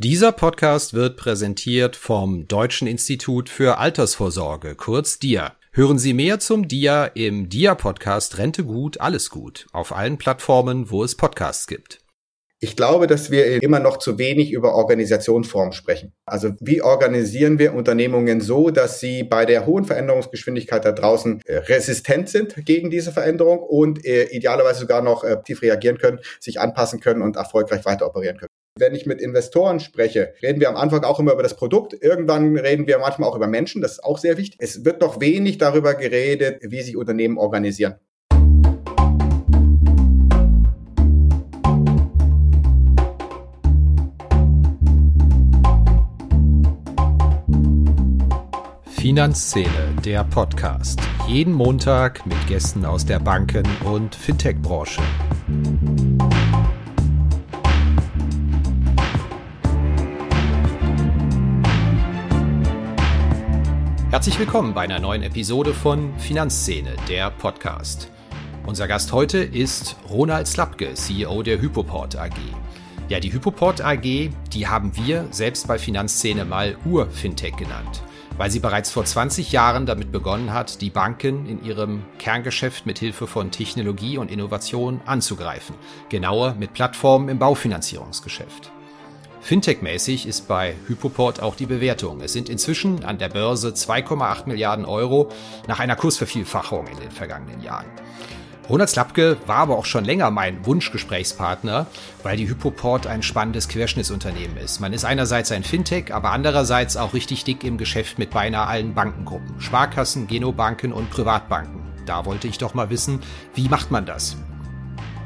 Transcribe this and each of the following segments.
Dieser Podcast wird präsentiert vom Deutschen Institut für Altersvorsorge, kurz DIA. Hören Sie mehr zum DIA im DIA-Podcast Rente gut, alles gut auf allen Plattformen, wo es Podcasts gibt. Ich glaube, dass wir immer noch zu wenig über Organisationsformen sprechen. Also wie organisieren wir Unternehmungen so, dass sie bei der hohen Veränderungsgeschwindigkeit da draußen äh, resistent sind gegen diese Veränderung und äh, idealerweise sogar noch äh, tief reagieren können, sich anpassen können und erfolgreich weiter operieren können. Wenn ich mit Investoren spreche, reden wir am Anfang auch immer über das Produkt. Irgendwann reden wir manchmal auch über Menschen. Das ist auch sehr wichtig. Es wird noch wenig darüber geredet, wie sich Unternehmen organisieren. Finanzszene, der Podcast. Jeden Montag mit Gästen aus der Banken- und Fintech-Branche. Herzlich willkommen bei einer neuen Episode von Finanzszene, der Podcast. Unser Gast heute ist Ronald Slapke, CEO der Hypoport AG. Ja, die Hypoport AG, die haben wir selbst bei Finanzszene mal Ur-Fintech genannt, weil sie bereits vor 20 Jahren damit begonnen hat, die Banken in ihrem Kerngeschäft mit Hilfe von Technologie und Innovation anzugreifen, genauer mit Plattformen im Baufinanzierungsgeschäft. Fintech-mäßig ist bei Hypoport auch die Bewertung. Es sind inzwischen an der Börse 2,8 Milliarden Euro nach einer Kursvervielfachung in den vergangenen Jahren. Ronald Slapke war aber auch schon länger mein Wunschgesprächspartner, weil die Hypoport ein spannendes Querschnittsunternehmen ist. Man ist einerseits ein Fintech, aber andererseits auch richtig dick im Geschäft mit beinahe allen Bankengruppen. Sparkassen, Genobanken und Privatbanken. Da wollte ich doch mal wissen, wie macht man das?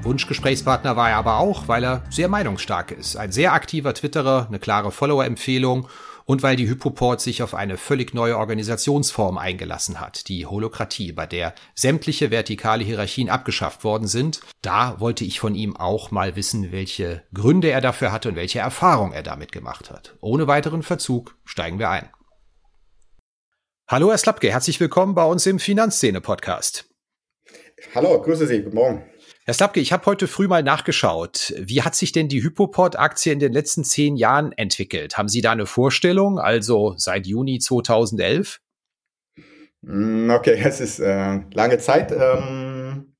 Wunschgesprächspartner war er aber auch, weil er sehr meinungsstark ist. Ein sehr aktiver Twitterer, eine klare Follower-Empfehlung und weil die Hypoport sich auf eine völlig neue Organisationsform eingelassen hat, die Holokratie, bei der sämtliche vertikale Hierarchien abgeschafft worden sind. Da wollte ich von ihm auch mal wissen, welche Gründe er dafür hatte und welche Erfahrung er damit gemacht hat. Ohne weiteren Verzug steigen wir ein. Hallo Herr Slapke, herzlich willkommen bei uns im Finanzszene-Podcast. Hallo, grüße Sie, guten Morgen. Herr Slapke, ich habe heute früh mal nachgeschaut. Wie hat sich denn die Hypoport-Aktie in den letzten zehn Jahren entwickelt? Haben Sie da eine Vorstellung, also seit Juni 2011? Mm, okay, es ist äh, lange Zeit. Ähm,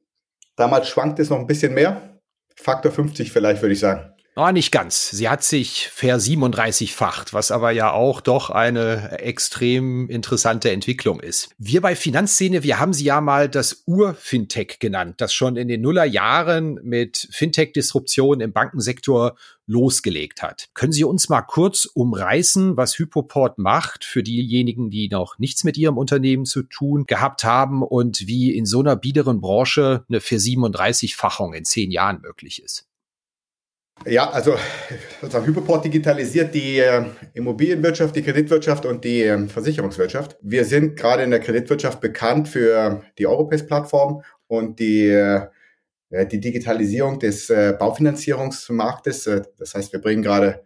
damals schwankt es noch ein bisschen mehr. Faktor 50 vielleicht, würde ich sagen. Oh, nicht ganz. Sie hat sich ver37-facht, was aber ja auch doch eine extrem interessante Entwicklung ist. Wir bei Finanzszene, wir haben sie ja mal das Ur-Fintech genannt, das schon in den Nullerjahren mit Fintech-Disruption im Bankensektor losgelegt hat. Können Sie uns mal kurz umreißen, was Hypoport macht für diejenigen, die noch nichts mit Ihrem Unternehmen zu tun gehabt haben und wie in so einer biederen Branche eine Ver37-fachung in zehn Jahren möglich ist? Ja, also sozusagen Hypoport digitalisiert die äh, Immobilienwirtschaft, die Kreditwirtschaft und die äh, Versicherungswirtschaft. Wir sind gerade in der Kreditwirtschaft bekannt für die Europace-Plattform und die, äh, die Digitalisierung des äh, Baufinanzierungsmarktes. Äh, das heißt, wir bringen gerade,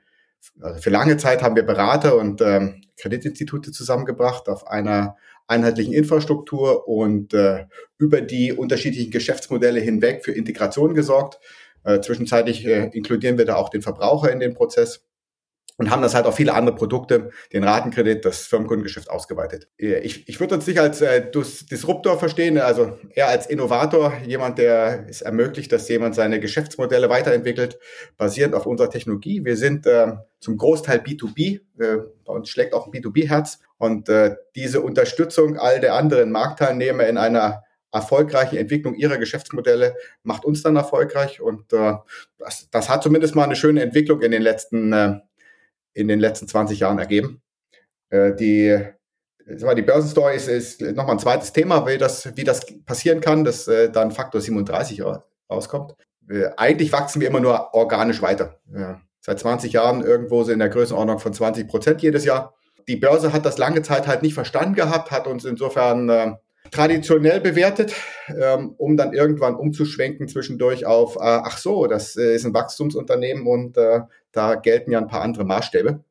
also für lange Zeit haben wir Berater und ähm, Kreditinstitute zusammengebracht auf einer einheitlichen Infrastruktur und äh, über die unterschiedlichen Geschäftsmodelle hinweg für Integration gesorgt. Äh, zwischenzeitlich äh, inkludieren wir da auch den Verbraucher in den Prozess und haben das halt auf viele andere Produkte, den Ratenkredit, das Firmenkundengeschäft ausgeweitet. Äh, ich, ich würde uns nicht als äh, Disruptor verstehen, also eher als Innovator, jemand, der es ermöglicht, dass jemand seine Geschäftsmodelle weiterentwickelt, basierend auf unserer Technologie. Wir sind äh, zum Großteil B2B, äh, bei uns schlägt auch ein B2B-Herz und äh, diese Unterstützung all der anderen Marktteilnehmer in einer erfolgreiche Entwicklung ihrer Geschäftsmodelle macht uns dann erfolgreich und äh, das, das hat zumindest mal eine schöne Entwicklung in den letzten äh, in den letzten 20 Jahren ergeben. Äh, die die Börsenstory ist, ist nochmal ein zweites Thema, wie das, wie das passieren kann, dass äh, dann Faktor 37 rauskommt. Äh, eigentlich wachsen wir immer nur organisch weiter. Ja. Seit 20 Jahren irgendwo so in der Größenordnung von 20 Prozent jedes Jahr. Die Börse hat das lange Zeit halt nicht verstanden gehabt, hat uns insofern äh, traditionell bewertet, ähm, um dann irgendwann umzuschwenken zwischendurch auf, äh, ach so, das äh, ist ein Wachstumsunternehmen und äh, da gelten ja ein paar andere Maßstäbe.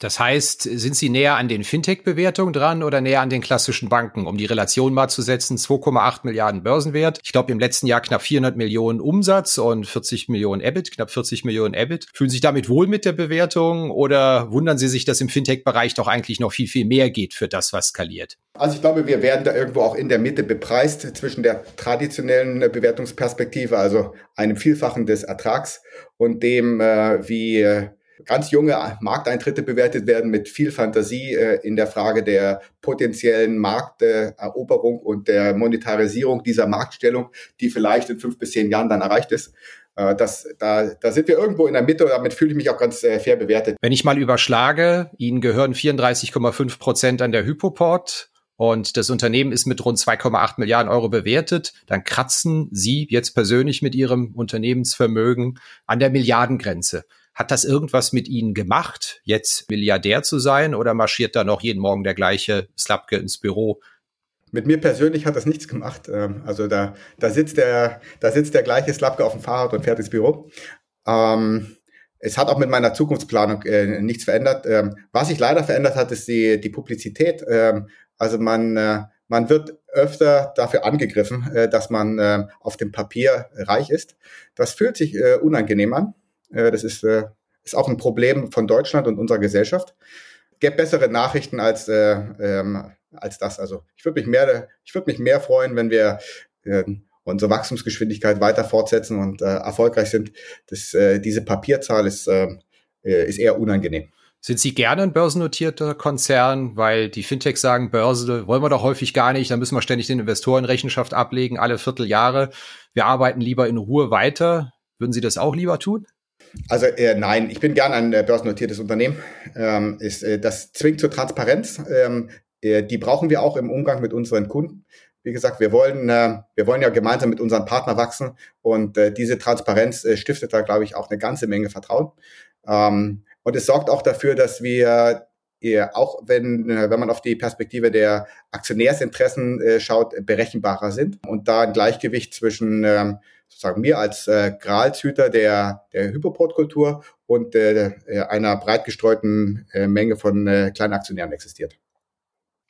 Das heißt, sind Sie näher an den Fintech-Bewertungen dran oder näher an den klassischen Banken, um die Relation mal zu setzen? 2,8 Milliarden Börsenwert. Ich glaube, im letzten Jahr knapp 400 Millionen Umsatz und 40 Millionen EBIT, knapp 40 Millionen EBIT. Fühlen Sie sich damit wohl mit der Bewertung oder wundern Sie sich, dass im Fintech-Bereich doch eigentlich noch viel, viel mehr geht für das, was skaliert? Also ich glaube, wir werden da irgendwo auch in der Mitte bepreist zwischen der traditionellen Bewertungsperspektive, also einem Vielfachen des Ertrags und dem, äh, wie äh, ganz junge Markteintritte bewertet werden mit viel Fantasie äh, in der Frage der potenziellen Markteroberung und der Monetarisierung dieser Marktstellung, die vielleicht in fünf bis zehn Jahren dann erreicht ist. Äh, das, da, da sind wir irgendwo in der Mitte und damit fühle ich mich auch ganz äh, fair bewertet. Wenn ich mal überschlage, Ihnen gehören 34,5 Prozent an der Hypoport und das Unternehmen ist mit rund 2,8 Milliarden Euro bewertet, dann kratzen Sie jetzt persönlich mit Ihrem Unternehmensvermögen an der Milliardengrenze. Hat das irgendwas mit Ihnen gemacht, jetzt Milliardär zu sein oder marschiert da noch jeden Morgen der gleiche Slapke ins Büro? Mit mir persönlich hat das nichts gemacht. Ähm, also da, da sitzt der, da sitzt der gleiche Slapke auf dem Fahrrad und fährt ins Büro. Ähm, es hat auch mit meiner Zukunftsplanung äh, nichts verändert. Ähm, was sich leider verändert hat, ist die, die Publizität. Ähm, also man, äh, man wird öfter dafür angegriffen, äh, dass man äh, auf dem Papier reich ist. Das fühlt sich äh, unangenehm an. Äh, das ist, äh, ist auch ein Problem von Deutschland und unserer Gesellschaft. Gäbe bessere Nachrichten als, äh, ähm, als das. Also ich würde mich mehr, ich würde mich mehr freuen, wenn wir äh, unsere Wachstumsgeschwindigkeit weiter fortsetzen und äh, erfolgreich sind. Das, äh, diese Papierzahl ist, äh, ist eher unangenehm. Sind Sie gerne ein börsennotierter Konzern? Weil die Fintechs sagen, Börse wollen wir doch häufig gar nicht. Da müssen wir ständig den Investoren Rechenschaft ablegen, alle Vierteljahre. Wir arbeiten lieber in Ruhe weiter. Würden Sie das auch lieber tun? Also äh, nein, ich bin gern ein äh, börsennotiertes Unternehmen. Ähm, ist, äh, das zwingt zur Transparenz. Ähm, äh, die brauchen wir auch im Umgang mit unseren Kunden. Wie gesagt, wir wollen, äh, wir wollen ja gemeinsam mit unseren Partnern wachsen und äh, diese Transparenz stiftet da, glaube ich, auch eine ganze Menge Vertrauen. Ähm, und es sorgt auch dafür, dass wir auch wenn, wenn man auf die Perspektive der Aktionärsinteressen schaut, berechenbarer sind und da ein Gleichgewicht zwischen ähm, sozusagen mir als äh, Gralshüter der, der Hypoport-Kultur und äh, einer breit gestreuten äh, Menge von äh, kleinen Aktionären existiert.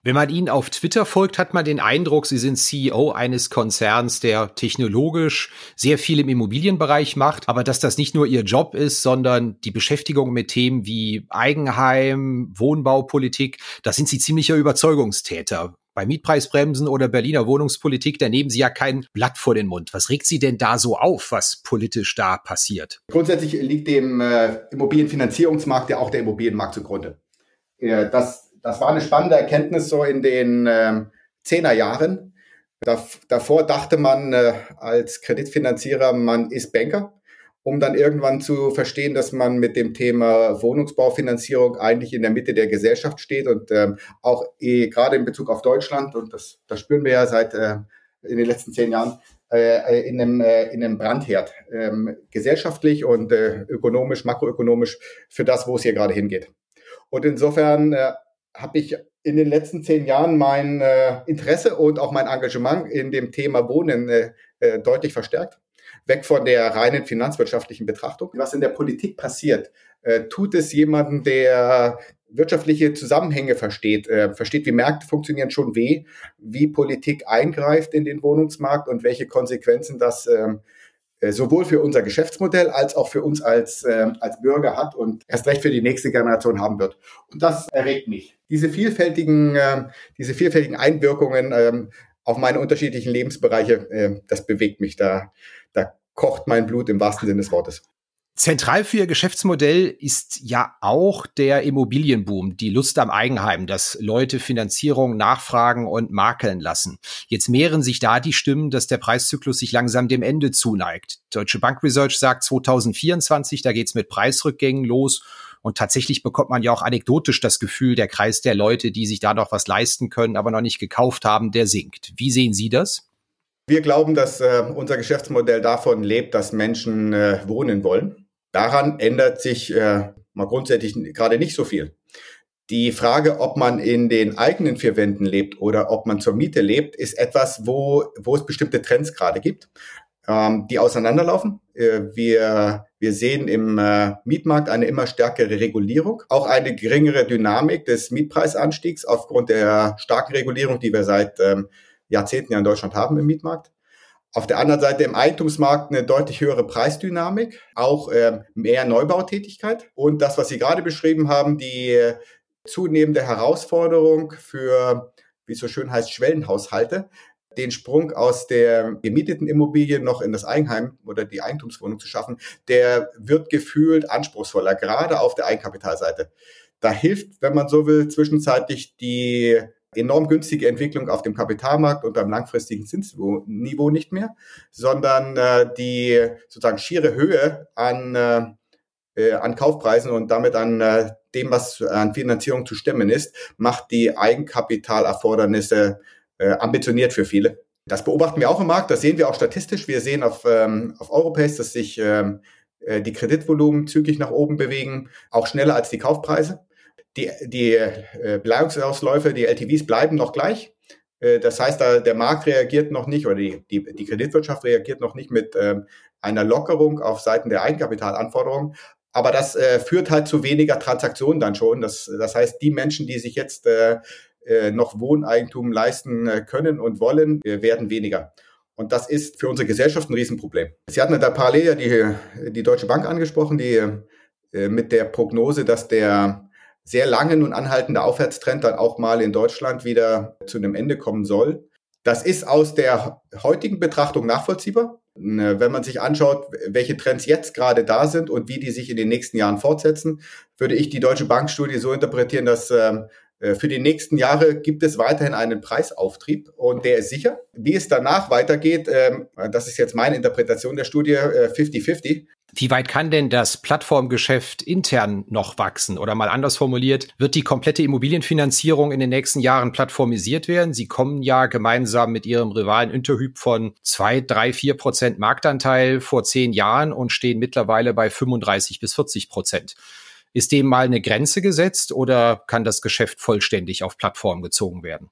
Wenn man Ihnen auf Twitter folgt, hat man den Eindruck, Sie sind CEO eines Konzerns, der technologisch sehr viel im Immobilienbereich macht, aber dass das nicht nur Ihr Job ist, sondern die Beschäftigung mit Themen wie Eigenheim, Wohnbaupolitik, da sind Sie ziemlicher Überzeugungstäter bei Mietpreisbremsen oder Berliner Wohnungspolitik, da nehmen Sie ja kein Blatt vor den Mund. Was regt Sie denn da so auf, was politisch da passiert? Grundsätzlich liegt dem äh, Immobilienfinanzierungsmarkt ja auch der Immobilienmarkt zugrunde. Äh, das, das war eine spannende Erkenntnis so in den äh, Zehnerjahren. Da, davor dachte man äh, als Kreditfinanzierer, man ist Banker um dann irgendwann zu verstehen, dass man mit dem Thema Wohnungsbaufinanzierung eigentlich in der Mitte der Gesellschaft steht und ähm, auch eh, gerade in Bezug auf Deutschland, und das, das spüren wir ja seit äh, in den letzten zehn Jahren, äh, in, einem, äh, in einem Brandherd, ähm, gesellschaftlich und äh, ökonomisch, makroökonomisch für das, wo es hier gerade hingeht. Und insofern äh, habe ich in den letzten zehn Jahren mein äh, Interesse und auch mein Engagement in dem Thema Wohnen äh, äh deutlich verstärkt weg von der reinen finanzwirtschaftlichen Betrachtung. Was in der Politik passiert, äh, tut es jemanden, der wirtschaftliche Zusammenhänge versteht, äh, versteht, wie Märkte funktionieren, schon weh, wie Politik eingreift in den Wohnungsmarkt und welche Konsequenzen das ähm, äh, sowohl für unser Geschäftsmodell als auch für uns als, äh, als Bürger hat und erst recht für die nächste Generation haben wird. Und das erregt mich. Diese vielfältigen, äh, diese vielfältigen Einwirkungen ähm, auf meine unterschiedlichen Lebensbereiche, äh, das bewegt mich. Da kocht mein Blut im wahrsten Sinne des Wortes. Zentral für Ihr Geschäftsmodell ist ja auch der Immobilienboom, die Lust am Eigenheim, dass Leute Finanzierung nachfragen und makeln lassen. Jetzt mehren sich da die Stimmen, dass der Preiszyklus sich langsam dem Ende zuneigt. Deutsche Bank Research sagt 2024, da geht's mit Preisrückgängen los. Und tatsächlich bekommt man ja auch anekdotisch das Gefühl, der Kreis der Leute, die sich da noch was leisten können, aber noch nicht gekauft haben, der sinkt. Wie sehen Sie das? Wir glauben, dass äh, unser Geschäftsmodell davon lebt, dass Menschen äh, wohnen wollen. Daran ändert sich äh, mal grundsätzlich gerade nicht so viel. Die Frage, ob man in den eigenen vier Wänden lebt oder ob man zur Miete lebt, ist etwas, wo, wo es bestimmte Trends gerade gibt, ähm, die auseinanderlaufen. Äh, wir Wir sehen im äh, Mietmarkt eine immer stärkere Regulierung, auch eine geringere Dynamik des Mietpreisanstiegs aufgrund der starken Regulierung, die wir seit ähm, Jahrzehnten ja in Deutschland haben im Mietmarkt. Auf der anderen Seite im Eigentumsmarkt eine deutlich höhere Preisdynamik, auch äh, mehr Neubautätigkeit und das, was Sie gerade beschrieben haben, die zunehmende Herausforderung für, wie es so schön heißt, Schwellenhaushalte, den Sprung aus der gemieteten Immobilie noch in das Eigenheim oder die Eigentumswohnung zu schaffen, der wird gefühlt anspruchsvoller, gerade auf der Eigenkapitalseite. Da hilft, wenn man so will, zwischenzeitlich die enorm günstige Entwicklung auf dem Kapitalmarkt und beim langfristigen Zinsniveau nicht mehr, sondern äh, die sozusagen schiere Höhe an, äh, äh, an Kaufpreisen und damit an äh, dem, was an Finanzierung zu stemmen ist, macht die Eigenkapitalerfordernisse äh, ambitioniert für viele. Das beobachten wir auch im Markt, das sehen wir auch statistisch. Wir sehen auf, ähm, auf Europace, dass sich ähm, äh, die Kreditvolumen zügig nach oben bewegen, auch schneller als die Kaufpreise. Die, die äh, Beleihungsausläufe, die LTVs bleiben noch gleich. Äh, das heißt, da, der Markt reagiert noch nicht oder die, die, die Kreditwirtschaft reagiert noch nicht mit ähm, einer Lockerung auf Seiten der Eigenkapitalanforderungen. Aber das äh, führt halt zu weniger Transaktionen dann schon. Das, das heißt, die Menschen, die sich jetzt äh, äh, noch Wohneigentum leisten äh, können und wollen, äh, werden weniger. Und das ist für unsere Gesellschaft ein Riesenproblem. Sie hatten da parallel ja die, die Deutsche Bank angesprochen, die äh, mit der Prognose, dass der sehr lange und anhaltende Aufwärtstrend dann auch mal in Deutschland wieder zu einem Ende kommen soll. Das ist aus der heutigen Betrachtung nachvollziehbar. Wenn man sich anschaut, welche Trends jetzt gerade da sind und wie die sich in den nächsten Jahren fortsetzen, würde ich die Deutsche Bankstudie so interpretieren, dass ähm, äh, für die nächsten Jahre gibt es weiterhin einen Preisauftrieb und der ist sicher. Wie es danach weitergeht, ähm, das ist jetzt meine Interpretation der Studie, 50-50. Wie weit kann denn das Plattformgeschäft intern noch wachsen? Oder mal anders formuliert, wird die komplette Immobilienfinanzierung in den nächsten Jahren plattformisiert werden? Sie kommen ja gemeinsam mit Ihrem Rivalen Interhyp von zwei, drei, vier Prozent Marktanteil vor zehn Jahren und stehen mittlerweile bei 35 bis 40 Prozent. Ist dem mal eine Grenze gesetzt oder kann das Geschäft vollständig auf Plattform gezogen werden?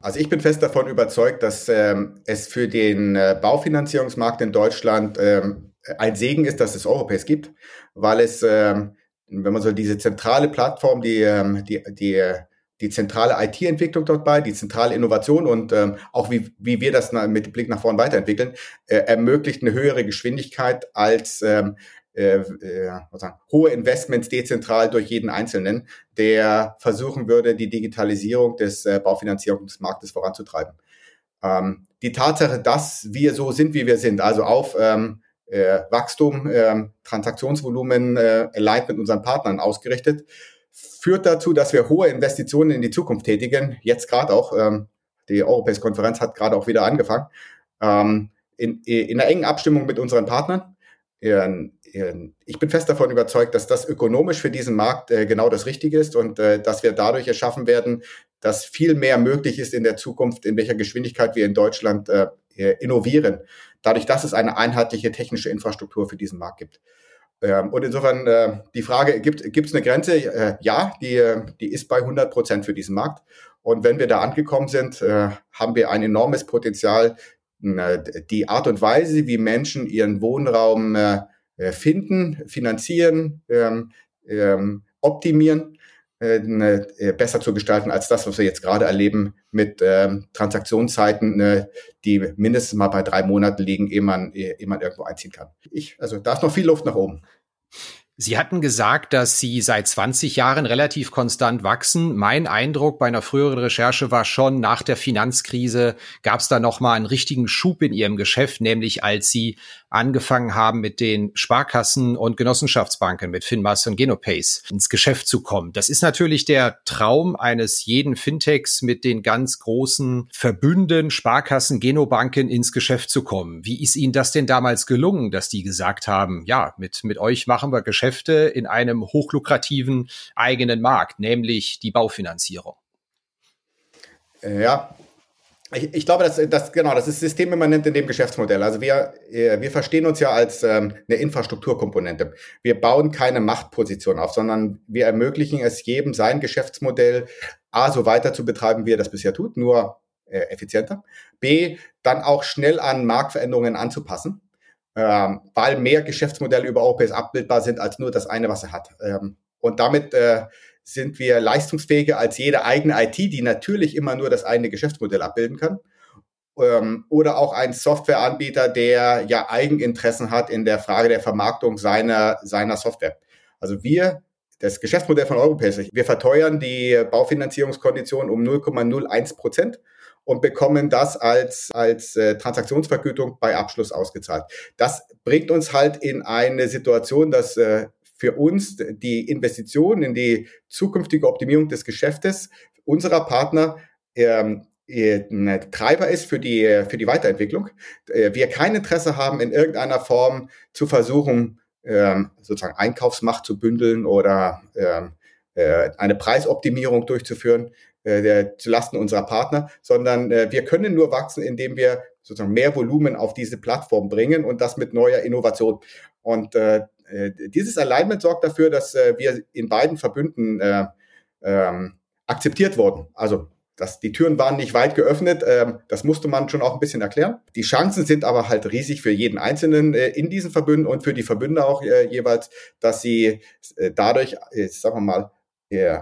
Also ich bin fest davon überzeugt, dass ähm, es für den äh, Baufinanzierungsmarkt in Deutschland ähm, ein Segen ist, dass es Europace gibt, weil es, ähm, wenn man so diese zentrale Plattform, die, ähm, die, die, die zentrale IT-Entwicklung dort bei, die zentrale Innovation und ähm, auch wie, wie wir das mit Blick nach vorn weiterentwickeln, äh, ermöglicht eine höhere Geschwindigkeit als ähm, äh, äh, hohe Investments dezentral durch jeden Einzelnen, der versuchen würde, die Digitalisierung des äh, Baufinanzierungsmarktes voranzutreiben. Ähm, die Tatsache, dass wir so sind, wie wir sind, also auf ähm, äh, Wachstum, äh, Transaktionsvolumen äh, allein mit unseren Partnern ausgerichtet, führt dazu, dass wir hohe Investitionen in die Zukunft tätigen. Jetzt gerade auch, ähm, die Europäische Konferenz hat gerade auch wieder angefangen, ähm, in, in einer engen Abstimmung mit unseren Partnern. Ähm, ich bin fest davon überzeugt, dass das ökonomisch für diesen Markt äh, genau das Richtige ist und äh, dass wir dadurch erschaffen werden, dass viel mehr möglich ist in der Zukunft, in welcher Geschwindigkeit wir in Deutschland äh, innovieren. Dadurch, dass es eine einheitliche technische Infrastruktur für diesen Markt gibt. Ähm, und insofern die Frage, gibt es eine Grenze? ja, die, die ist bei 100 Prozent für diesen Markt. Und wenn wir da angekommen sind, haben wir ein enormes Potenzial, die Art und Weise, wie Menschen ihren Wohnraum äh, finden, finanzieren, ähm, ähm, optimieren, äh, äh, besser zu gestalten als das, was wir jetzt gerade erleben mit ähm, Transaktionszeiten, äh, die mindestens mal bei drei Monaten liegen, ehe man, ehe man irgendwo einziehen kann. Ich, also da ist noch viel Luft nach oben. Sie hatten gesagt, dass Sie seit 20 Jahren relativ konstant wachsen. Mein Eindruck bei einer früheren Recherche war schon, nach der Finanzkrise gab es da nochmal einen richtigen Schub in Ihrem Geschäft, nämlich als Sie angefangen haben, mit den Sparkassen und Genossenschaftsbanken, mit Finmas und Genopace ins Geschäft zu kommen. Das ist natürlich der Traum eines jeden Fintechs, mit den ganz großen Verbünden, Sparkassen, Genobanken ins Geschäft zu kommen. Wie ist Ihnen das denn damals gelungen, dass die gesagt haben, ja, mit, mit euch machen wir Geschäfte in einem hochlukrativen eigenen Markt, nämlich die Baufinanzierung? Ja, ich, ich glaube, das, das, genau, das ist systemimmanent in dem Geschäftsmodell. Also wir, äh, wir verstehen uns ja als ähm, eine Infrastrukturkomponente. Wir bauen keine Machtposition auf, sondern wir ermöglichen es jedem, sein Geschäftsmodell A, so weiter zu betreiben, wie er das bisher tut, nur äh, effizienter. B, dann auch schnell an Marktveränderungen anzupassen. ähm, weil mehr Geschäftsmodelle über Europace abbildbar sind als nur das eine, was er hat. Ähm, und damit äh, sind wir leistungsfähiger als jede eigene IT, die natürlich immer nur das eine Geschäftsmodell abbilden kann. Ähm, oder auch ein Softwareanbieter, der ja Eigeninteressen hat in der Frage der Vermarktung seiner, seiner Software. Also wir, das Geschäftsmodell von Europace, wir verteuern die Baufinanzierungskondition um 0,01 Prozent und bekommen das als, als äh, Transaktionsvergütung bei Abschluss ausgezahlt. Das bringt uns halt in eine Situation, dass äh, für uns die Investition in die zukünftige Optimierung des Geschäftes unserer Partner ähm, äh, ein Treiber ist für die, für die Weiterentwicklung. Äh, wir kein Interesse haben, in irgendeiner Form zu versuchen, ähm, sozusagen Einkaufsmacht zu bündeln oder ähm, äh, eine Preisoptimierung durchzuführen äh, zu Lasten unserer Partner, sondern wir können nur wachsen, indem wir sozusagen mehr Volumen auf diese Plattform bringen und das mit neuer Innovation. Und dieses Alignment sorgt dafür, dass äh, wir in beiden Verbünden äh, ähm, akzeptiert wurden. Also das, die Türen waren nicht weit geöffnet, ähm, das musste man schon auch ein bisschen erklären. Die Chancen sind aber halt riesig für jeden Einzelnen äh, in diesen Verbünden und für die Verbünde auch äh, jeweils, dass sie äh, dadurch, äh, sagen wir mal,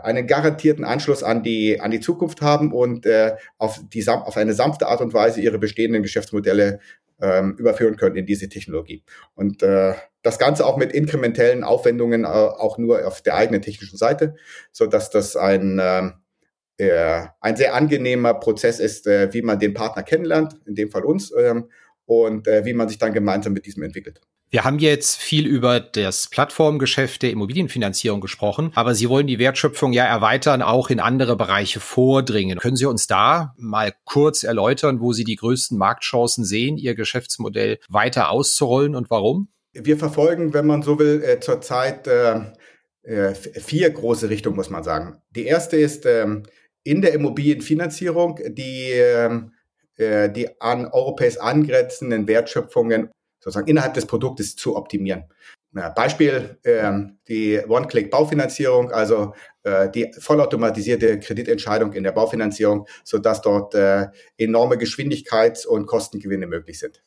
einen garantierten Anschluss an die, an die Zukunft haben und äh, auf, die, auf eine sanfte Art und Weise ihre bestehenden Geschäftsmodelle ähm, überführen können in diese Technologie. Und äh, das Ganze auch mit inkrementellen Aufwendungen äh, auch nur auf der eigenen technischen Seite, so dass das ein, äh, äh, ein sehr angenehmer Prozess ist, äh, wie man den Partner kennenlernt, in dem Fall uns, äh, und äh, wie man sich dann gemeinsam mit diesem entwickelt. Wir haben jetzt viel über das Plattformgeschäft der Immobilienfinanzierung gesprochen, aber Sie wollen die Wertschöpfung ja erweitern, auch in andere Bereiche vordringen. Können Sie uns da mal kurz erläutern, wo Sie die größten Marktchancen sehen, Ihr Geschäftsmodell weiter auszurollen und warum? Wir verfolgen, wenn man so will, äh, zurzeit äh, äh, vier große Richtungen, muss man sagen. Die erste ist ähm, in der Immobilienfinanzierung die, ähm, äh, die an Europäisch angrenzenden Wertschöpfungen sozusagen innerhalb des Produktes zu optimieren. Beispiel ähm, die One-Click-Baufinanzierung, also die vollautomatisierte Kreditentscheidung in der Baufinanzierung, so dass dort enorme Geschwindigkeits- und Kostengewinne möglich sind.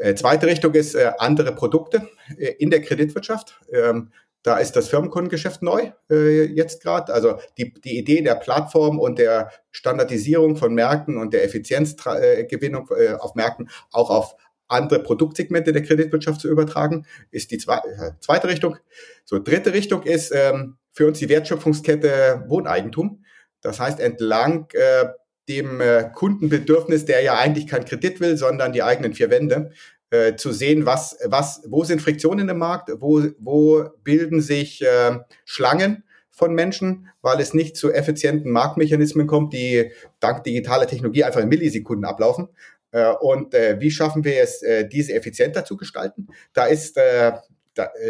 Äh, zweite Richtung ist äh, andere Produkte äh, in der Kreditwirtschaft. Ähm, da ist das Firmenkundengeschäft neu äh, jetzt gerade. Also die, die Idee der Plattform und der Standardisierung von Märkten und der Effizienzgewinnung äh, auf Märkten auch auf andere Produktsegmente der Kreditwirtschaft zu übertragen, ist die äh, zweite Richtung. So, dritte Richtung ist ähm, für uns die Wertschöpfungskette Wohneigentum. Das heißt, entlang äh, dem äh, Kundenbedürfnis, der ja eigentlich kein Kredit will, sondern die eigenen vier Wände, äh, zu sehen, was, was, wo sind Friktionen im Markt, wo, wo bilden sich äh, Schlangen von Menschen, weil es nicht zu effizienten Marktmechanismen kommt, die dank digitaler Technologie einfach in Millisekunden ablaufen, äh, und äh, wie schaffen wir es, äh, diese effizienter zu gestalten? Da ist, da,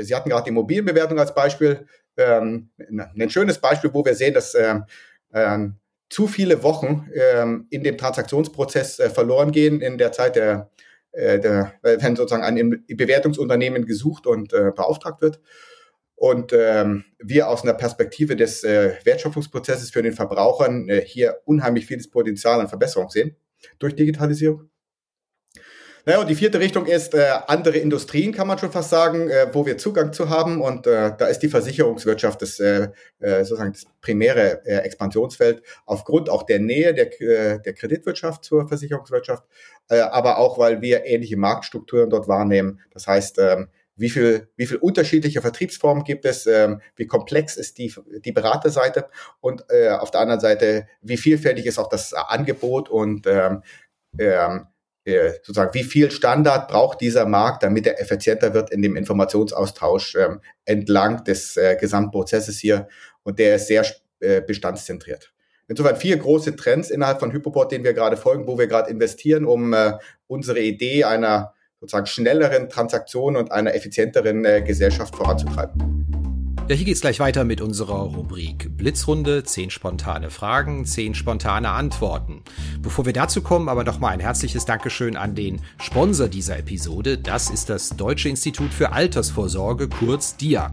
Sie hatten gerade die Immobilienbewertung als Beispiel, ähm, ein schönes Beispiel, wo wir sehen, dass ähm, ähm, zu viele Wochen in dem Transaktionsprozess verloren gehen in der Zeit der, der wenn sozusagen ein Bewertungsunternehmen gesucht und beauftragt wird. Und ähm, wir aus einer Perspektive des äh, Wertschöpfungsprozesses für den Verbrauchern äh, hier unheimlich vieles Potenzial an Verbesserung sehen durch Digitalisierung. Naja, und die vierte Richtung ist äh, andere Industrien, kann man schon fast sagen, äh, wo wir Zugang zu haben. Und äh, da ist die Versicherungswirtschaft das, äh, äh, sozusagen das primäre äh, Expansionsfeld, aufgrund auch der Nähe der, äh, der Kreditwirtschaft zur Versicherungswirtschaft, äh, aber auch, weil wir ähnliche Marktstrukturen dort wahrnehmen. Das heißt, ähm, wie viel, wie viel unterschiedliche Vertriebsformen gibt es, ähm, wie komplex ist die, die Beraterseite und äh, auf der anderen Seite, wie vielfältig ist auch das Angebot und ähm, ähm, äh, sozusagen, wie viel Standard braucht dieser Markt, damit er effizienter wird in dem Informationsaustausch ähm, entlang des äh, Gesamtprozesses hier. Und der ist sehr äh, bestandszentriert. Insofern vier große Trends innerhalb von Hypoport, denen wir gerade folgen, wo wir gerade investieren, um äh, unsere Idee einer sozusagen schnelleren Transaktionen und einer effizienteren äh, Gesellschaft voranzutreiben. Ja, hier geht's gleich weiter mit unserer Rubrik Blitzrunde. Zehn spontane Fragen, zehn spontane Antworten. Bevor wir dazu kommen, aber nochmal ein herzliches Dankeschön an den Sponsor dieser Episode. Das ist das Deutsche Institut für Altersvorsorge, kurz DIA.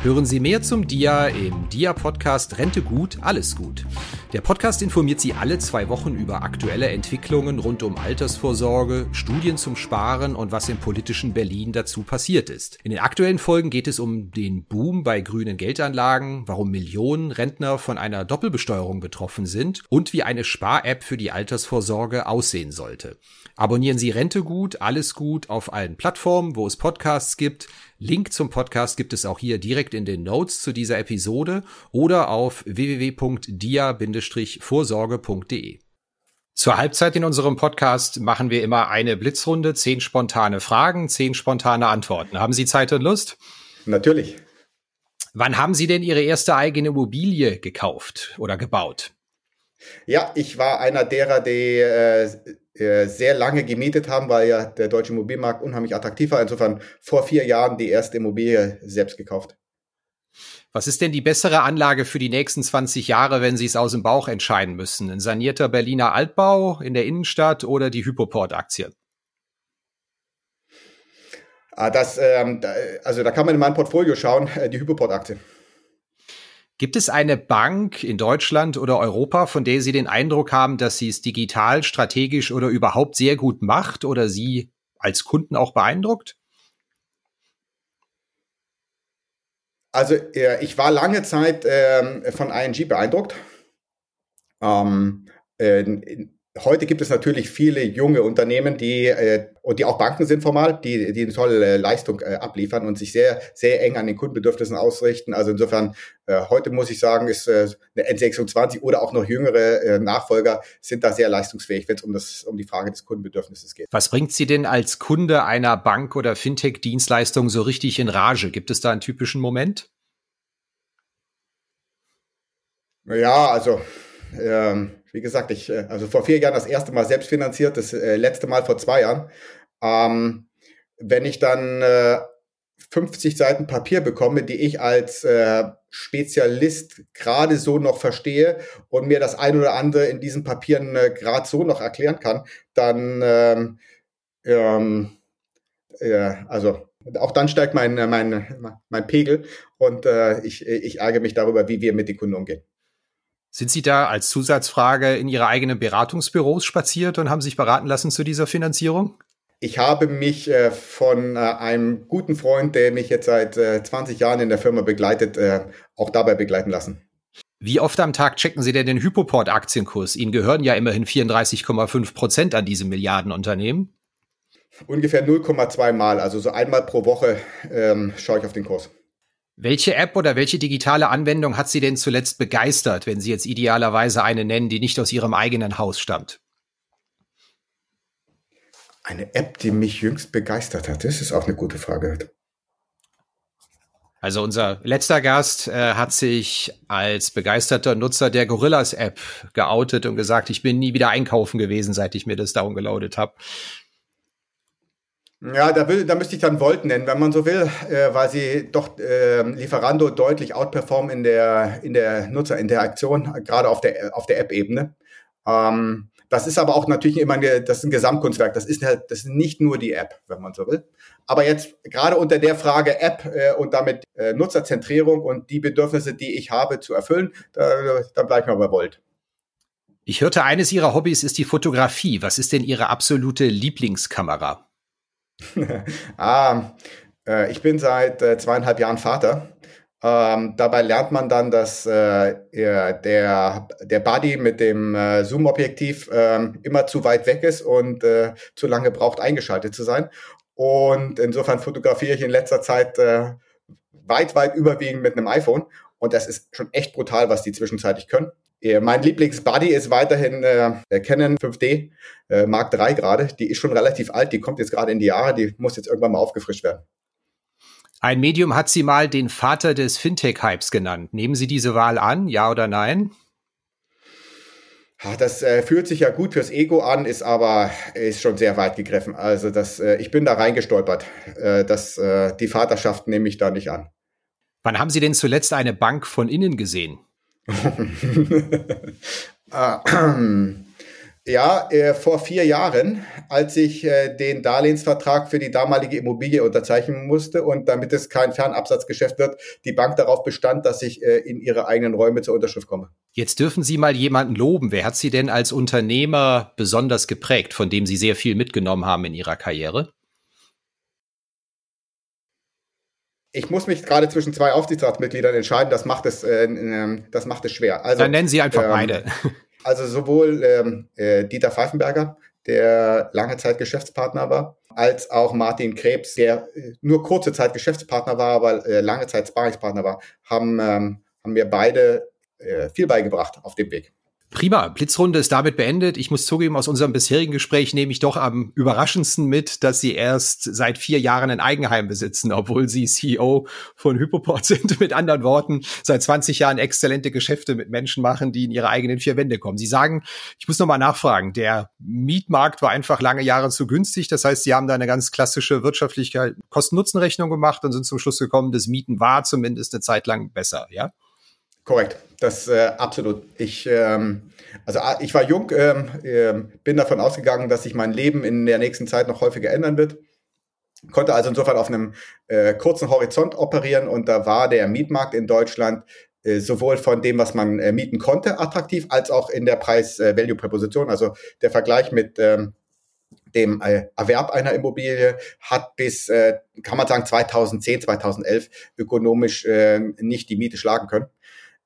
Hören Sie mehr zum DIA im DIA-Podcast Rente gut, alles gut. Der Podcast informiert Sie alle zwei Wochen über aktuelle Entwicklungen rund um Altersvorsorge, Studien zum Sparen und was im politischen Berlin dazu passiert ist. In den aktuellen Folgen geht es um den Boom bei grünen Geldanlagen, warum Millionen Rentner von einer Doppelbesteuerung betroffen sind und wie eine Spar-App für die Altersvorsorge aussehen sollte. Abonnieren Sie Rente gut, alles gut auf allen Plattformen, wo es Podcasts gibt. Link zum Podcast gibt es auch hier direkt in den Notes zu dieser Episode oder auf www.dia-vorsorge.de. Zur Halbzeit in unserem Podcast machen wir immer eine Blitzrunde, zehn spontane Fragen, zehn spontane Antworten. Haben Sie Zeit und Lust? Natürlich. Wann haben Sie denn Ihre erste eigene Immobilie gekauft oder gebaut? Ja, ich war einer derer, die äh, sehr lange gemietet haben, weil ja der deutsche Immobilienmarkt unheimlich attraktiv war. Insofern vor vier Jahren die erste Immobilie selbst gekauft. Was ist denn die bessere Anlage für die nächsten 20 Jahre, wenn Sie es aus dem Bauch entscheiden müssen? Ein sanierter Berliner Altbau in der Innenstadt oder die Hypoport-Aktie? Ah, das, ähm, also da kann man in mein Portfolio schauen, äh, die Hypoport-Aktie. Gibt es eine Bank in Deutschland oder Europa, von der Sie den Eindruck haben, dass sie es digital, strategisch oder überhaupt sehr gut macht oder Sie als Kunden auch beeindruckt? Also ich war lange Zeit ähm, von ING beeindruckt. Ähm, Heute gibt es natürlich viele junge Unternehmen, die äh, und die auch Banken sind formal, die die eine tolle äh, Leistung äh, abliefern und sich sehr sehr eng an den Kundenbedürfnissen ausrichten. Also insofern äh, heute muss ich sagen, ist äh, eine N26 oder auch noch jüngere äh, Nachfolger sind da sehr leistungsfähig, wenn es um das um die Frage des Kundenbedürfnisses geht. Was bringt Sie denn als Kunde einer Bank oder Fintech-Dienstleistung so richtig in Rage? Gibt es da einen typischen Moment? Ja, also ähm, wie gesagt, ich, äh, also vor vier Jahren das erste Mal selbst finanziert, das äh, letzte Mal vor zwei Jahren. Ähm, wenn ich dann äh, 50 Seiten Papier bekomme, die ich als äh, Spezialist gerade so noch verstehe und mir das ein oder andere in diesen Papieren äh, gerade so noch erklären kann, dann ähm, ähm, ja, also auch dann steigt mein, mein, mein Pegel und äh, ich, ich ärgere mich darüber, wie wir mit den Kunden umgehen. Sind Sie da als Zusatzfrage in Ihre eigenen Beratungsbüros spaziert und haben sich beraten lassen zu dieser Finanzierung? Ich habe mich äh, von äh, einem guten Freund, der mich jetzt seit äh, 20 Jahren in der Firma begleitet, äh, auch dabei begleiten lassen. Wie oft am Tag checken Sie denn den Hypoport-Aktienkurs? Ihnen gehören ja immerhin 34,5 Prozent an diesem Milliardenunternehmen. Ungefähr 0,2 Mal, also so einmal pro Woche ähm, schaue ich auf den Kurs. Welche App oder welche digitale Anwendung hat Sie denn zuletzt begeistert, wenn Sie jetzt idealerweise eine nennen, die nicht aus Ihrem eigenen Haus stammt? Eine App, die mich jüngst begeistert hat, das ist auch eine gute Frage. Also unser letzter Gast äh, hat sich als begeisterter Nutzer der Gorillas App geoutet und gesagt, ich bin nie wieder einkaufen gewesen, seit ich mir das downgeloadet habe. Ja, da, will, da müsste ich dann Volt nennen, wenn man so will, äh, weil sie doch äh, Lieferando deutlich outperformen in der, in der Nutzerinteraktion, gerade auf der, auf der App-Ebene. Ähm, das ist aber auch natürlich immer eine, das ist ein Gesamtkunstwerk. Das ist, halt, das ist nicht nur die App, wenn man so will. Aber jetzt gerade unter der Frage App äh, und damit äh, Nutzerzentrierung und die Bedürfnisse, die ich habe, zu erfüllen, da, da bleibe ich mal bei Volt. Ich hörte, eines Ihrer Hobbys ist die Fotografie. Was ist denn Ihre absolute Lieblingskamera? Ah, äh, ich bin seit äh, zweieinhalb Jahren Vater. Ähm, dabei lernt man dann, dass äh, der, der Buddy mit dem äh, Zoom-Objektiv äh, immer zu weit weg ist und äh, zu lange braucht, eingeschaltet zu sein. Und insofern fotografiere ich in letzter Zeit äh, weit, weit überwiegend mit einem iPhone. Und das ist schon echt brutal, was die zwischenzeitlich können. Mein Lieblingsbuddy ist weiterhin äh, der Canon 5D äh, Mark III gerade. Die ist schon relativ alt, die kommt jetzt gerade in die Jahre, die muss jetzt irgendwann mal aufgefrischt werden. Ein Medium hat sie mal den Vater des Fintech-Hypes genannt. Nehmen Sie diese Wahl an, ja oder nein? Das äh, fühlt sich ja gut fürs Ego an, ist aber ist schon sehr weit gegriffen. Also das, äh, ich bin da reingestolpert. Äh, das, äh, die Vaterschaft nehme ich da nicht an. Wann haben Sie denn zuletzt eine Bank von innen gesehen? Ja, äh, vor vier Jahren, als ich äh, den Darlehensvertrag für die damalige Immobilie unterzeichnen musste und damit es kein Fernabsatzgeschäft wird, die Bank darauf bestand, dass ich äh, in ihre eigenen Räume zur Unterschrift komme. Jetzt dürfen Sie mal jemanden loben. Wer hat Sie denn als Unternehmer besonders geprägt, von dem Sie sehr viel mitgenommen haben in Ihrer Karriere? Ich muss mich gerade zwischen zwei Aufsichtsratsmitgliedern entscheiden. Das macht es, äh, äh, das macht es schwer. Also, Dann nennen Sie einfach ähm, beide. Also sowohl ähm, äh, Dieter Pfeifenberger, der lange Zeit Geschäftspartner war, als auch Martin Krebs, der äh, nur kurze Zeit Geschäftspartner war, aber äh, lange Zeit Sparingspartner war, haben, ähm, haben mir beide äh, viel beigebracht auf dem Weg. Prima, Blitzrunde ist damit beendet. Ich muss zugeben, aus unserem bisherigen Gespräch nehme ich doch am überraschendsten mit, dass Sie erst seit vier Jahren ein Eigenheim besitzen, obwohl Sie CEO von Hypoport sind. Mit anderen Worten, seit 20 Jahren exzellente Geschäfte mit Menschen machen, die in ihre eigenen vier Wände kommen. Sie sagen, ich muss nochmal nachfragen, der Mietmarkt war einfach lange Jahre zu günstig. Das heißt, Sie haben da eine ganz klassische wirtschaftliche Kosten-Nutzen-Rechnung gemacht und sind zum Schluss gekommen, das Mieten war zumindest eine Zeit lang besser, ja? Korrekt, das äh, absolut. Ich, ähm, also ah, ich war jung, ähm, äh, bin davon ausgegangen, dass sich mein Leben in der nächsten Zeit noch häufiger ändern wird. Konnte also insofern auf einem äh, kurzen Horizont operieren und da war der Mietmarkt in Deutschland äh, sowohl von dem, was man äh, mieten konnte, attraktiv, als auch in der Preis-Value-Präposition. Also der Vergleich mit ähm, dem äh, Erwerb einer Immobilie hat bis, äh, kann man sagen, 2010, 2011 ökonomisch äh, nicht die Miete schlagen können.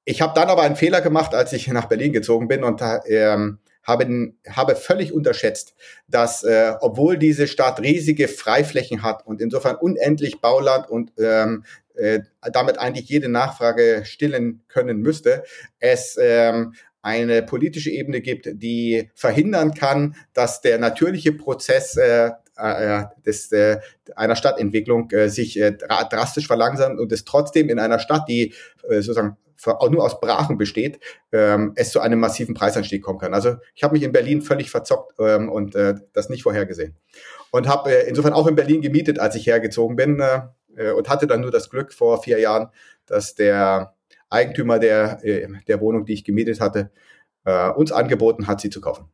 Ich habe dann aber einen Fehler gemacht, als ich nach Berlin gezogen bin und ähm, habe, habe völlig unterschätzt, dass äh, obwohl diese Stadt riesige Freiflächen hat und insofern unendlich Bauland und ähm, äh, damit eigentlich jede Nachfrage stillen können müsste, es ähm, eine politische Ebene gibt, die verhindern kann, dass der natürliche Prozess äh, äh, des, äh, einer Stadtentwicklung äh, sich äh, drastisch verlangsamt und es trotzdem in einer Stadt, die äh, sozusagen nur aus Brachen besteht, ähm, es zu einem massiven Preisanstieg kommen kann. Also ich habe mich in Berlin völlig verzockt ähm, und äh, das nicht vorhergesehen. Und habe äh, insofern auch in Berlin gemietet, als ich hergezogen bin äh, und hatte dann nur das Glück vor vier Jahren, dass der Eigentümer der, äh, der Wohnung, die ich gemietet hatte, äh, uns angeboten hat, sie zu kaufen.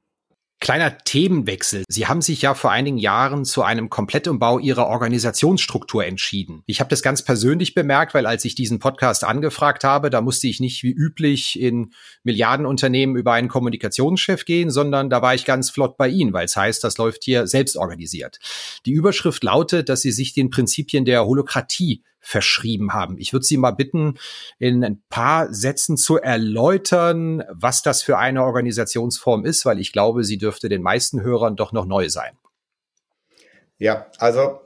Kleiner Themenwechsel. Sie haben sich ja vor einigen Jahren zu einem Komplettumbau Ihrer Organisationsstruktur entschieden. Ich habe das ganz persönlich bemerkt, weil als ich diesen Podcast angefragt habe, da musste ich nicht wie üblich in Milliardenunternehmen über einen Kommunikationschef gehen, sondern da war ich ganz flott bei Ihnen, weil es heißt, das läuft hier selbst organisiert. Die Überschrift lautet, dass Sie sich den Prinzipien der Holokratie verschrieben haben. Ich würde Sie mal bitten, in ein paar Sätzen zu erläutern, was das für eine Organisationsform ist, weil ich glaube, sie dürfte den meisten Hörern doch noch neu sein. Ja, also,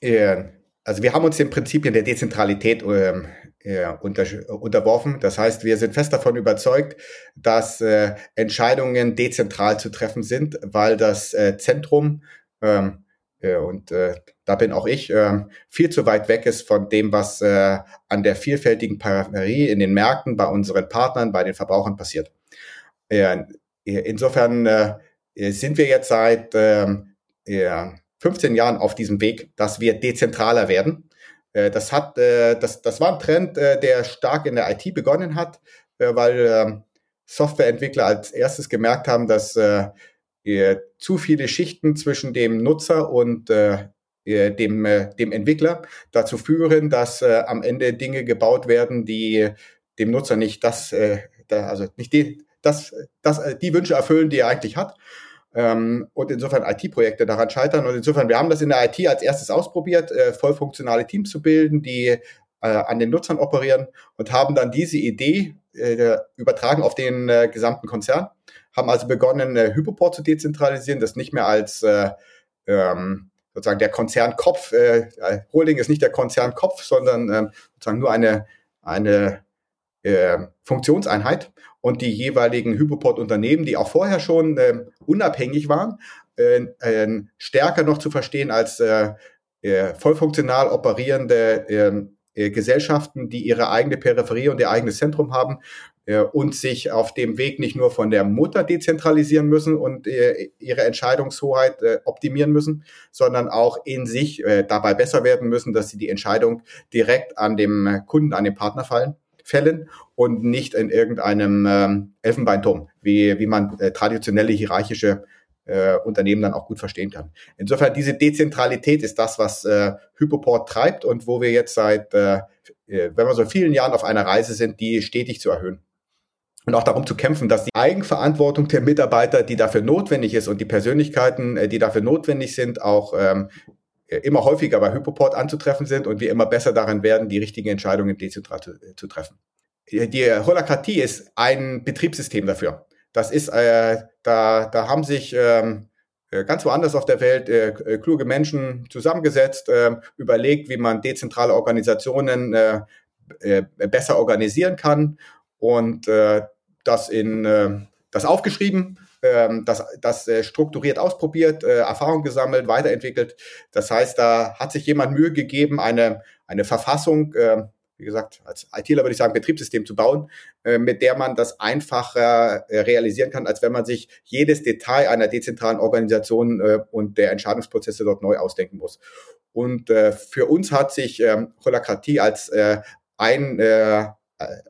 äh, also wir haben uns den Prinzipien der Dezentralität äh, äh, unter, unterworfen. Das heißt, wir sind fest davon überzeugt, dass äh, Entscheidungen dezentral zu treffen sind, weil das äh, Zentrum ähm, äh, und äh, da bin auch ich äh, viel zu weit weg ist von dem, was äh, an der vielfältigen Peripherie in den Märkten, bei unseren Partnern, bei den Verbrauchern passiert. Äh, insofern äh, sind wir jetzt seit äh, 15 Jahren auf diesem Weg, dass wir dezentraler werden. Äh, das, hat, äh, das, das war ein Trend, äh, der stark in der IT begonnen hat, äh, weil äh, Softwareentwickler als erstes gemerkt haben, dass äh, äh, zu viele Schichten zwischen dem Nutzer und äh, dem, äh, dem Entwickler dazu führen, dass äh, am Ende Dinge gebaut werden, die dem Nutzer nicht das, da, also nicht die, das, das, die Wünsche erfüllen, die er eigentlich hat. Ähm, und insofern IT-Projekte daran scheitern. Und insofern, wir haben das in der IT als erstes ausprobiert, voll funktionale Teams zu bilden, die an den Nutzern operieren und haben dann diese Idee übertragen auf den äh, gesamten Konzern haben also begonnen, äh, Hypoport zu dezentralisieren, das nicht mehr als äh, ähm, sozusagen der Konzernkopf, äh, äh, Holding ist nicht der Konzernkopf, sondern äh, sozusagen nur eine, eine äh, Funktionseinheit. Und die jeweiligen Hypoport-Unternehmen, die auch vorher schon äh, unabhängig waren, äh, äh, stärker noch zu verstehen als äh, äh, vollfunktional operierende ähm, äh, Gesellschaften, die ihre eigene Peripherie und ihr eigenes Zentrum haben äh, und sich auf dem Weg nicht nur von der Mutter dezentralisieren müssen und äh, ihre Entscheidungshoheit optimieren müssen, sondern auch in sich dabei besser werden müssen, dass sie die Entscheidung direkt an dem Kunden, an den Partner fallen, Fällen und nicht in irgendeinem ähm, Elfenbeinturm, wie, wie man traditionelle hierarchische äh, Unternehmen dann auch gut verstehen kann. Insofern diese Dezentralität ist das, was äh, Hypoport treibt und wo wir jetzt seit, äh, äh wenn wir so vielen Jahren auf einer Reise sind, die stetig zu erhöhen und auch darum zu kämpfen, dass die Eigenverantwortung der Mitarbeiter, die dafür notwendig ist und die Persönlichkeiten, äh, die dafür notwendig sind, auch ähm, immer häufiger bei Hypoport anzutreffen sind und wir immer besser darin werden, die richtigen Entscheidungen dezentral zu, äh, zu treffen. Die Holokratie ist ein Betriebssystem dafür. Das ist, äh, da, da haben sich ähm, äh, ganz woanders auf der Welt äh, kluge Menschen zusammengesetzt, äh, überlegt, wie man dezentrale Organisationen äh, äh, besser organisieren kann und äh, das in äh, das aufgeschrieben, äh, das, das äh, strukturiert ausprobiert, äh, Erfahrung gesammelt, weiterentwickelt. Das heißt, da hat sich jemand Mühe gegeben, eine, eine Verfassung, äh, wie gesagt, als ITler würde ich sagen, Betriebssystem zu bauen, äh, mit der man das einfacher äh, realisieren kann, als wenn man sich jedes Detail einer dezentralen Organisation äh, und der Entscheidungsprozesse dort neu ausdenken muss. Und äh, für uns hat sich ähm, Holokratie als äh, ein äh,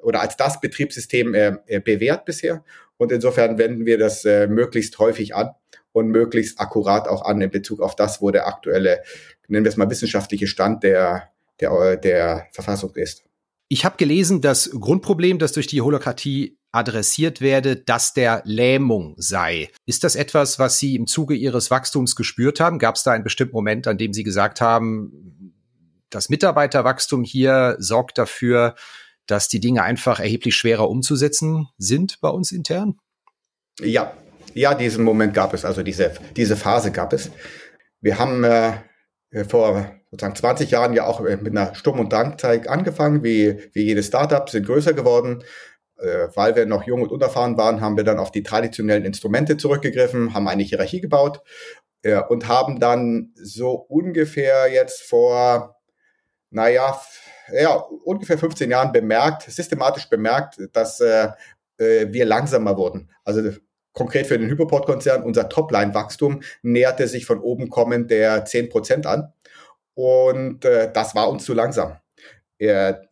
oder als das Betriebssystem äh, äh, bewährt bisher. Und insofern wenden wir das möglichst häufig an und möglichst akkurat auch an in Bezug auf das, wo der aktuelle, nennen wir es mal wissenschaftliche Stand der, der, der Verfassung ist. Ich habe gelesen, das Grundproblem, das durch die Holokratie adressiert werde, dass der Lähmung sei. Ist das etwas, was Sie im Zuge Ihres Wachstums gespürt haben? Gab es da einen bestimmten Moment, an dem Sie gesagt haben, das Mitarbeiterwachstum hier sorgt dafür, dass die Dinge einfach erheblich schwerer umzusetzen sind bei uns intern? Ja, ja, diesen Moment gab es, also diese, diese Phase gab es. Wir haben äh, vor sozusagen 20 Jahren ja auch mit einer Sturm- und Drangzeit angefangen, wie, wie jedes Startup, sind größer geworden. Äh, weil wir noch jung und unerfahren waren, haben wir dann auf die traditionellen Instrumente zurückgegriffen, haben eine Hierarchie gebaut äh, und haben dann so ungefähr jetzt vor, naja, ja, ungefähr 15 Jahren bemerkt, systematisch bemerkt, dass äh, äh, wir langsamer wurden. Also konkret für den Hyperport-Konzern, unser Topline-Wachstum näherte sich von oben kommend der 10 Prozent an. Und äh, das war uns zu langsam. Er,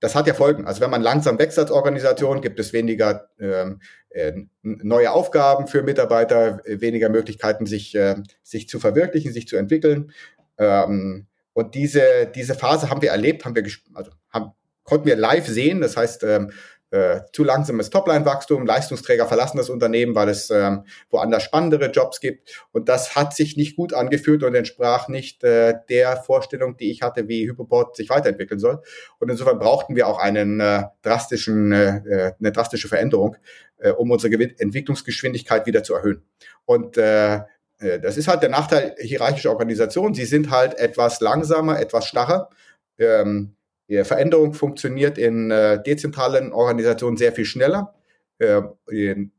das hat ja Folgen. Also wenn man langsam wächst als Organisation, gibt es weniger ähm, äh, neue Aufgaben für Mitarbeiter, weniger Möglichkeiten, sich, äh, sich zu verwirklichen, sich zu entwickeln. Ähm, und diese, diese Phase haben wir erlebt, haben wir, also haben, konnten wir live sehen. Das heißt, ähm, äh, zu langsames Topline-Wachstum, Leistungsträger verlassen das Unternehmen, weil es ähm, woanders spannendere Jobs gibt. Und das hat sich nicht gut angefühlt und entsprach nicht äh, der Vorstellung, die ich hatte, wie Hypoport sich weiterentwickeln soll. Und insofern brauchten wir auch einen äh, drastischen, äh, äh eine drastische Veränderung, äh, um unsere Entwicklungsgeschwindigkeit wieder zu erhöhen. Und äh, äh, das ist halt der Nachteil hierarchischer Organisationen. Sie sind halt etwas langsamer, etwas starrer. Ähm, die Veränderung funktioniert in äh, dezentralen Organisationen sehr viel schneller. Äh,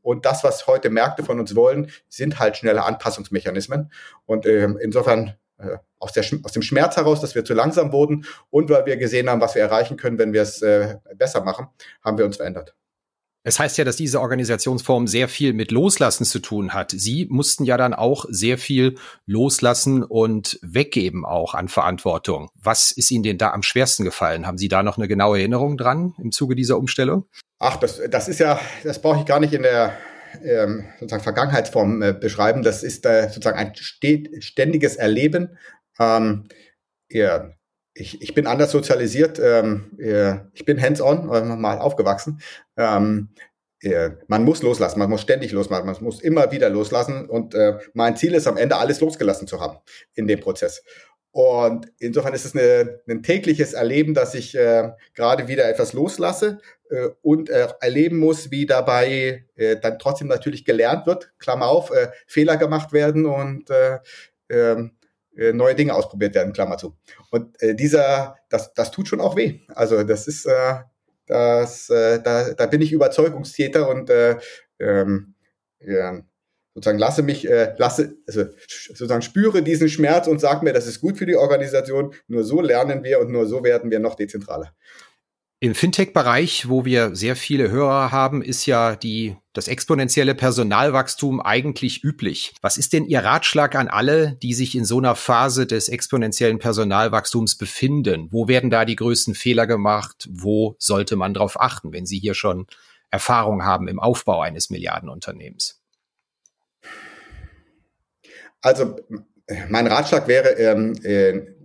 und das, was heute Märkte von uns wollen, sind halt schnelle Anpassungsmechanismen. Und äh, insofern aus, der, aus dem Schmerz heraus, dass wir zu langsam wurden und weil wir gesehen haben, was wir erreichen können, wenn wir es äh, besser machen, haben wir uns verändert. Es heißt ja, dass diese Organisationsform sehr viel mit Loslassen zu tun hat. Sie mussten ja dann auch sehr viel loslassen und weggeben auch an Verantwortung. Was ist Ihnen denn da am schwersten gefallen? Haben Sie da noch eine genaue Erinnerung dran im Zuge dieser Umstellung? Ach, das, das ist ja, das brauche ich gar nicht in der ähm, sozusagen Vergangenheitsform äh, beschreiben. Das ist äh, sozusagen ein ständiges Erleben. Ähm, ja, ich, ich bin anders sozialisiert, ähm, ich bin hands-on, äh, mal aufgewachsen. Ähm, man muss loslassen, man muss ständig loslassen, man muss immer wieder loslassen und äh, mein Ziel ist am Ende alles losgelassen zu haben in dem Prozess. Und insofern ist es eine, ein tägliches Erleben, dass ich äh, gerade wieder etwas loslasse äh, und äh, erleben muss, wie dabei äh, dann trotzdem natürlich gelernt wird, Klammer auf, äh, Fehler gemacht werden und äh, äh, äh, neue Dinge ausprobiert werden, Klammer zu. Und äh, dieser, das, das tut schon auch weh. Also das ist, äh, das, äh, da, da bin ich Überzeugungstäter und äh, ähm, ja, sozusagen lasse mich, äh, lasse, also sozusagen spüre diesen Schmerz und sag mir, das ist gut für die Organisation. Nur so lernen wir und nur so werden wir noch dezentraler. Im Fintech-Bereich, wo wir sehr viele Hörer haben, ist ja die, das exponentielle Personalwachstum eigentlich üblich. Was ist denn Ihr Ratschlag an alle, die sich in so einer Phase des exponentiellen Personalwachstums befinden? Wo werden da die größten Fehler gemacht? Wo sollte man darauf achten, wenn Sie hier schon Erfahrung haben im Aufbau eines Milliardenunternehmens? Also mein Ratschlag wäre, ähm, äh,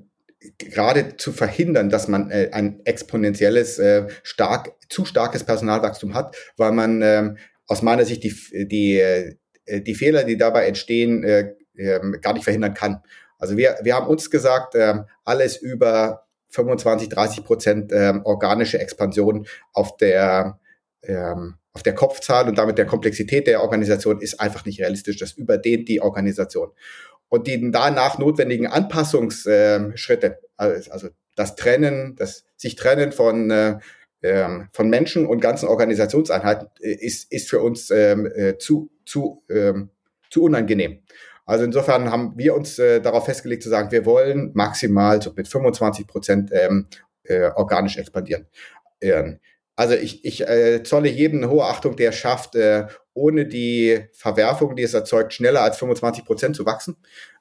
gerade zu verhindern, dass man äh, ein exponentielles, äh, stark, zu starkes Personalwachstum hat, weil man ähm, aus meiner Sicht die, die, äh, die Fehler, die dabei entstehen, äh, äh, gar nicht verhindern kann. Also wir, wir haben uns gesagt, äh, alles über 25, 30 Prozent äh, organische Expansion auf der ähm, auf der Kopfzahl und damit der Komplexität der Organisation ist einfach nicht realistisch. Das überdehnt die Organisation und die danach notwendigen Anpassungsschritte, also das Trennen, das sich trennen von äh, ähm, von Menschen und ganzen Organisationseinheiten äh, ist, ist für uns ähm, äh, zu, zu, ähm, zu unangenehm. Also insofern haben wir uns äh, darauf festgelegt zu sagen, wir wollen maximal so mit 25 Prozent äh, organisch expandieren. Also ich, ich äh, zolle jedem eine hohe Achtung, der schafft, äh, ohne die Verwerfung, die es erzeugt, schneller als 25 Prozent zu wachsen.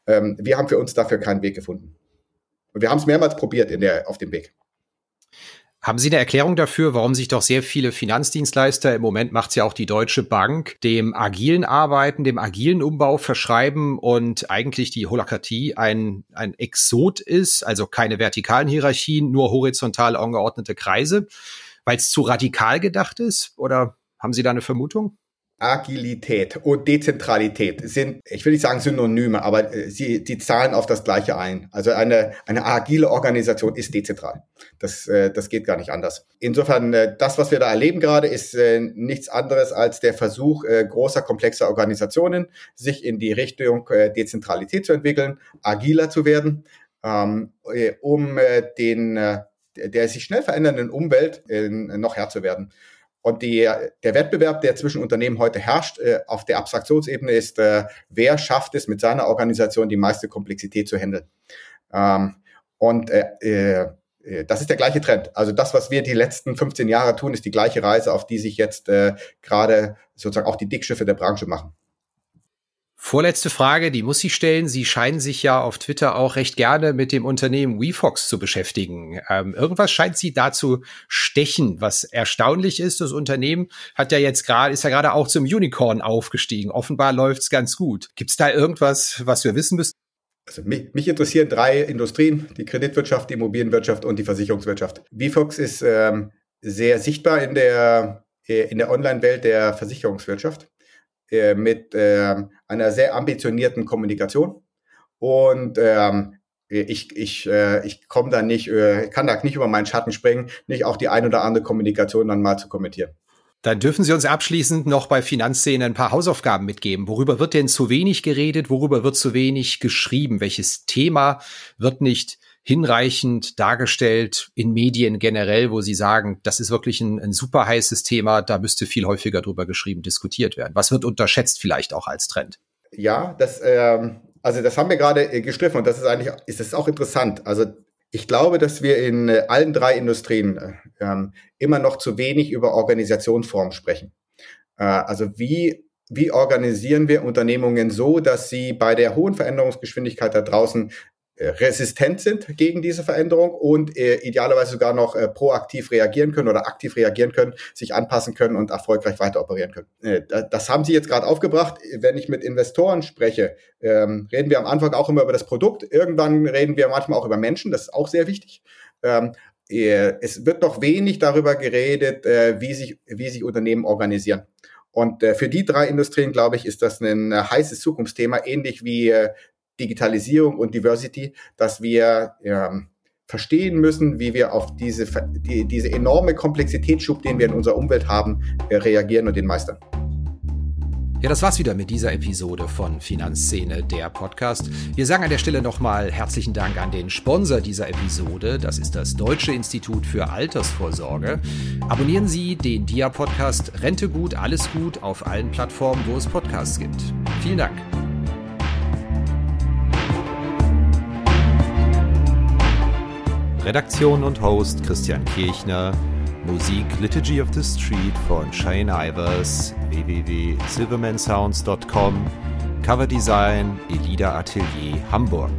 Ähm, wir haben für uns dafür keinen Weg gefunden. Und wir haben es mehrmals probiert in der, auf dem Weg. Haben Sie eine Erklärung dafür, warum sich doch sehr viele Finanzdienstleister, im Moment macht es ja auch die Deutsche Bank, dem agilen Arbeiten, dem agilen Umbau verschreiben und eigentlich die Holokratie ein, ein Exot ist, also keine vertikalen Hierarchien, nur horizontal angeordnete Kreise, weil es zu radikal gedacht ist? Oder haben Sie da eine Vermutung? Agilität und Dezentralität sind, ich will nicht sagen Synonyme, aber äh, sie, die zahlen auf das Gleiche ein. Also eine, eine agile Organisation ist dezentral. Das, äh, das geht gar nicht anders. Insofern, äh, das, was wir da erleben gerade, ist nichts anderes als der Versuch großer, komplexer Organisationen, sich in die Richtung Dezentralität zu entwickeln, agiler zu werden, ähm, um den, der sich schnell verändernden Umwelt noch Herr zu werden. Und die, der Wettbewerb, der zwischen Unternehmen heute herrscht, äh, auf der Abstraktionsebene ist, äh, wer schafft es mit seiner Organisation die meiste Komplexität zu handeln. Ähm, und äh, äh, das ist der gleiche Trend. Also das, was wir die letzten 15 Jahre tun, ist die gleiche Reise, auf die sich jetzt äh, gerade sozusagen auch die Dickschiffe der Branche machen. Vorletzte Frage, die muss ich stellen. Sie scheinen sich ja auf Twitter auch recht gerne mit dem Unternehmen WeFox zu beschäftigen. Ähm, irgendwas scheint Sie dazu stechen, was erstaunlich ist. Das Unternehmen hat ja jetzt gerade, ist ja gerade auch zum Unicorn aufgestiegen. Offenbar läuft's ganz gut. Gibt's da irgendwas, was wir wissen müssen? Also mich, mich interessieren drei Industrien, die Kreditwirtschaft, die Immobilienwirtschaft und die Versicherungswirtschaft. WeFox ist ähm, sehr sichtbar in der, in der Online-Welt der Versicherungswirtschaft. Äh, mit äh, einer sehr ambitionierten Kommunikation. Und ähm, ich, ich, äh, ich komme da nicht, äh, kann da nicht über meinen Schatten springen, nicht auch die ein oder andere Kommunikation dann mal zu kommentieren. Dann dürfen Sie uns abschließend noch bei Finanzszene ein paar Hausaufgaben mitgeben. Worüber wird denn zu wenig geredet? Worüber wird zu wenig geschrieben? Welches Thema wird nicht hinreichend dargestellt in Medien generell, wo sie sagen, das ist wirklich ein, ein super heißes Thema, da müsste viel häufiger drüber geschrieben, diskutiert werden. Was wird unterschätzt vielleicht auch als Trend? Ja, das, ähm, also das haben wir gerade äh, gestriffen und das ist eigentlich, ist das auch interessant. Also ich glaube, dass wir in äh, allen drei Industrien äh, ähm, immer noch zu wenig über Organisationsform sprechen. Äh, also wie wie organisieren wir Unternehmungen so, dass sie bei der hohen Veränderungsgeschwindigkeit da draußen resistent sind gegen diese Veränderung und äh, idealerweise sogar noch äh, proaktiv reagieren können oder aktiv reagieren können, sich anpassen können und erfolgreich weiter operieren können. Äh, das haben Sie jetzt gerade aufgebracht. Wenn ich mit Investoren spreche, ähm, reden wir am Anfang auch immer über das Produkt. Irgendwann reden wir manchmal auch über Menschen. Das ist auch sehr wichtig. Ähm, äh, es wird noch wenig darüber geredet, äh, wie sich, wie sich Unternehmen organisieren. Und äh, für die drei Industrien, glaube ich, ist das ein äh, heißes Zukunftsthema, ähnlich wie äh, Digitalisierung und Diversity, dass wir ähm, verstehen müssen, wie wir auf diese, die, diese enorme Komplexitätsschub, den wir in unserer Umwelt haben, äh, reagieren und den meistern. Ja, das war's wieder mit dieser Episode von Finanzszene, der Podcast. Wir sagen an der Stelle nochmal herzlichen Dank an den Sponsor dieser Episode. Das ist das Deutsche Institut für Altersvorsorge. Abonnieren Sie den DIA-Podcast Rente gut, alles gut auf allen Plattformen, wo es Podcasts gibt. Vielen Dank. Redaktion und Host Christian Kirchner. Musik Liturgy of the Street von Shane Ivers, www.silvermansounds.com, Coverdesign Elida Atelier Hamburg.